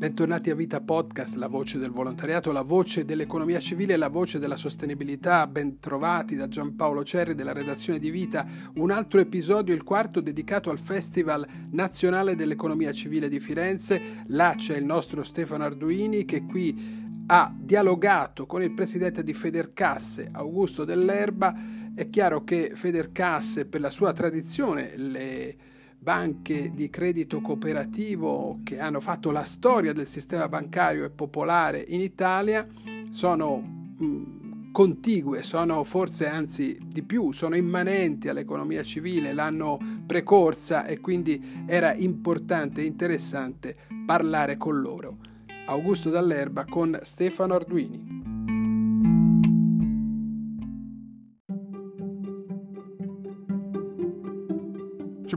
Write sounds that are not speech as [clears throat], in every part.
Bentornati a Vita Podcast, la voce del volontariato, la voce dell'economia civile, la voce della sostenibilità. Bentrovati da Giampaolo Cerri della redazione di Vita. Un altro episodio, il quarto, dedicato al Festival Nazionale dell'Economia Civile di Firenze. Là c'è il nostro Stefano Arduini che qui ha dialogato con il presidente di Federcasse, Augusto Dell'Erba. È chiaro che Federcasse, per la sua tradizione, le banche di credito cooperativo che hanno fatto la storia del sistema bancario e popolare in Italia sono mm, contigue, sono forse anzi di più, sono immanenti all'economia civile, l'hanno precorsa e quindi era importante e interessante parlare con loro. Augusto Dall'Erba con Stefano Arduini.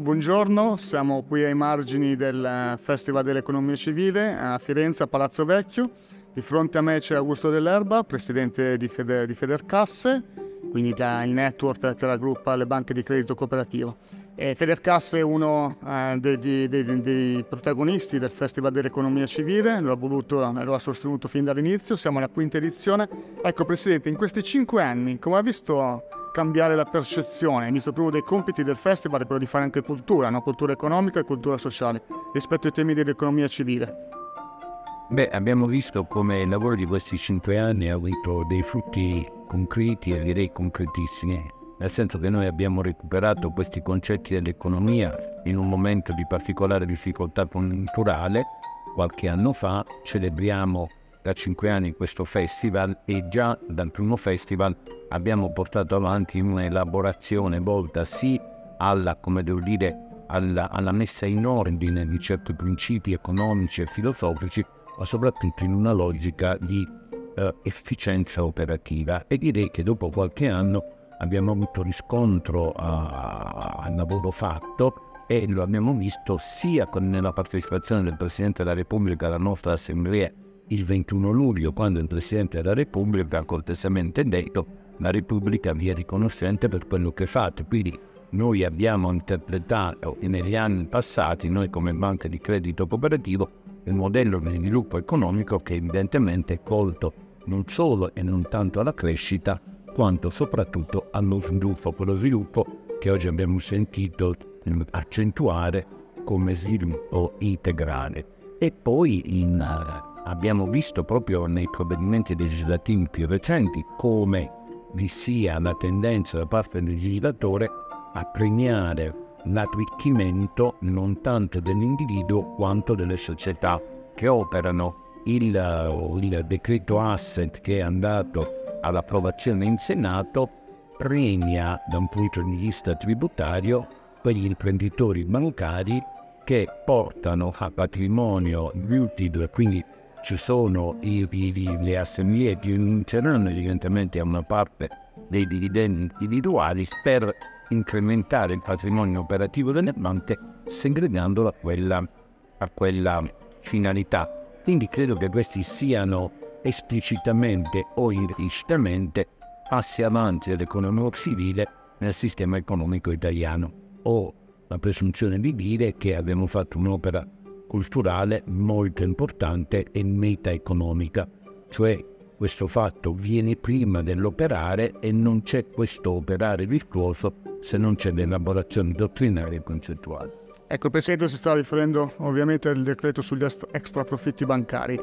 Buongiorno, siamo qui ai margini del Festival dell'Economia Civile a Firenze, a Palazzo Vecchio. Di fronte a me c'è Augusto Dell'Erba, presidente di, Feder, di Federcasse, quindi il network che raggruppa le banche di credito cooperativo. E Federcasse è uno eh, dei, dei, dei, protagonisti del Festival dell'Economia Civile, lo ha, voluto, lo ha sostenuto fin dall'inizio, siamo alla quinta edizione. Ecco Presidente, in questi cinque anni come ha visto cambiare la percezione, visto che uno dei compiti del festival è quello di fare anche cultura, no? cultura economica e cultura sociale, rispetto ai temi dell'economia civile. Beh, abbiamo visto come il lavoro di questi cinque anni ha avuto dei frutti concreti e direi concretissimi, nel senso che noi abbiamo recuperato questi concetti dell'economia in un momento di particolare difficoltà congiunturale. Qualche anno fa celebriamo da cinque anni questo festival e già dal primo festival abbiamo portato avanti un'elaborazione volta sì alla, come devo dire, alla, alla messa in ordine di certi principi economici e filosofici, ma soprattutto in una logica di eh, efficienza operativa. E direi che dopo qualche anno abbiamo avuto riscontro al lavoro fatto e lo abbiamo visto sia con, nella partecipazione del Presidente della Repubblica alla nostra Assemblea il 21 luglio, quando il Presidente della Repubblica ha cortesemente detto la Repubblica vi è riconoscente per quello che fate. Quindi noi abbiamo interpretato negli anni passati, noi come banca di credito cooperativo, il modello di sviluppo economico che evidentemente è colto non solo e non tanto alla crescita, quanto soprattutto allo sviluppo, quello sviluppo che oggi abbiamo sentito accentuare come sviluppo integrale. E poi in abbiamo visto proprio nei provvedimenti legislativi più recenti come vi sia la tendenza da parte del legislatore a premiare l'arricchimento non tanto dell'individuo quanto delle società che operano. Il, il decreto asset che è andato all'approvazione in Senato premia da un punto di vista tributario quegli imprenditori bancari che portano a patrimonio l'utile, quindi ci sono i, i, le assemblee che rinunceranno evidentemente a una parte dei dividendi individuali per incrementare il patrimonio operativo delle banche segregandolo a quella, a quella finalità. Quindi credo che questi siano esplicitamente o implicitamente passi avanti dell'economia civile nel sistema economico italiano. Ho la presunzione di dire che abbiamo fatto un'opera culturale molto importante e meta-economica, cioè questo fatto viene prima dell'operare e non c'è questo operare virtuoso se non c'è l'elaborazione dottrinaria e concettuale. Ecco, il Presidente si sta riferendo ovviamente al decreto sugli extra profitti bancari.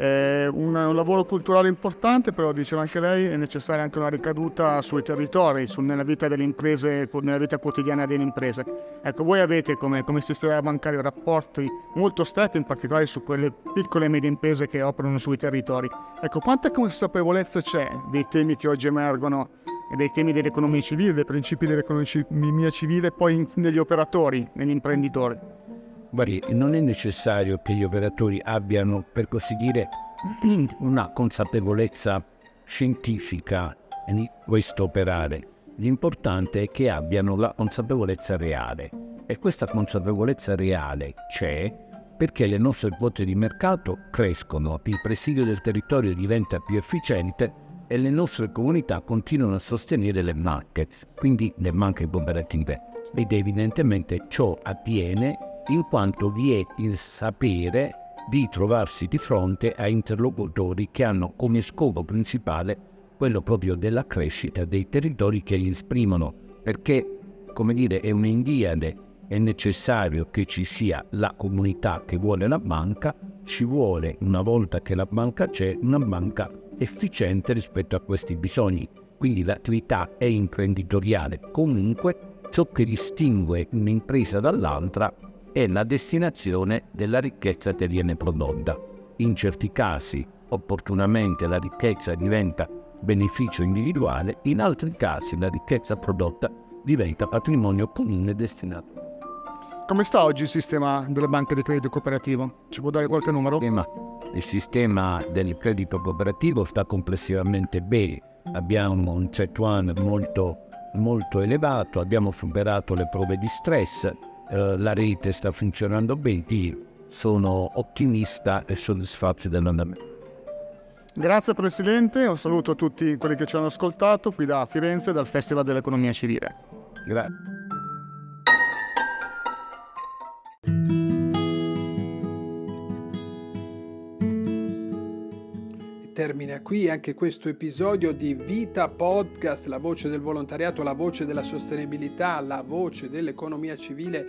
È un, un, lavoro culturale importante, però diceva anche lei, è necessaria anche una ricaduta sui territori, su, nella vita delle imprese, nella vita quotidiana delle imprese. Ecco, voi avete come, come sistema bancario rapporti molto stretti, in particolare su quelle piccole e medie imprese che operano sui territori. Ecco, quanta consapevolezza c'è dei temi che oggi emergono e dei temi dell'economia civile, dei principi dell'economia civile, poi negli operatori, negli imprenditori? Non è necessario che gli operatori abbiano, per così dire, [clears throat] una consapevolezza scientifica di questo operare. L'importante è che abbiano la consapevolezza reale. E questa consapevolezza reale c'è perché le nostre quote di mercato crescono, il presidio del territorio diventa più efficiente e le nostre comunità continuano a sostenere le markets, quindi le banche cooperative. Ed evidentemente ciò avviene in quanto vi è il sapere di trovarsi di fronte a interlocutori che hanno come scopo principale quello proprio della crescita dei territori che li esprimono, perché, come dire, è un'indiade, è necessario che ci sia la comunità che vuole la banca, ci vuole, una volta che la banca c'è, una banca efficiente rispetto a questi bisogni. Quindi l'attività è imprenditoriale. Comunque ciò che distingue un'impresa dall'altra è la destinazione della ricchezza che viene prodotta. In certi casi, opportunamente, la ricchezza diventa beneficio individuale, in altri casi la ricchezza prodotta diventa patrimonio comune destinato. Come sta oggi il sistema delle banche di credito cooperativo? Ci può dare qualche numero? Il sistema del credito cooperativo sta complessivamente bene. Abbiamo un CET1 molto, molto elevato, abbiamo superato le prove di stress, eh, la rete sta funzionando bene, quindi sono ottimista e soddisfatto dell'andamento. Grazie Presidente, un saluto a tutti quelli che ci hanno ascoltato qui da Firenze dal Festival dell'Economia Civile. Grazie. Termina qui anche questo episodio di Vita Podcast, la voce del volontariato, la voce della sostenibilità, la voce dell'economia civile.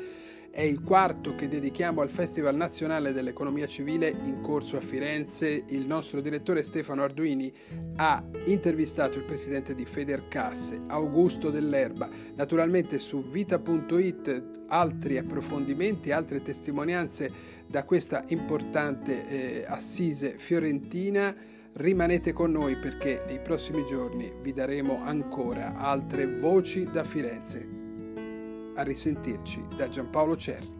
È il quarto che dedichiamo al Festival Nazionale dell'Economia Civile in corso a Firenze. Il nostro direttore Stefano Arduini ha intervistato il presidente di Federcasse, Augusto Dell'Erba. Naturalmente su vita.it altri approfondimenti, altre testimonianze da questa importante eh, assise fiorentina. Rimanete con noi perché nei prossimi giorni vi daremo ancora altre voci da Firenze. A risentirci da Giampaolo Cerri.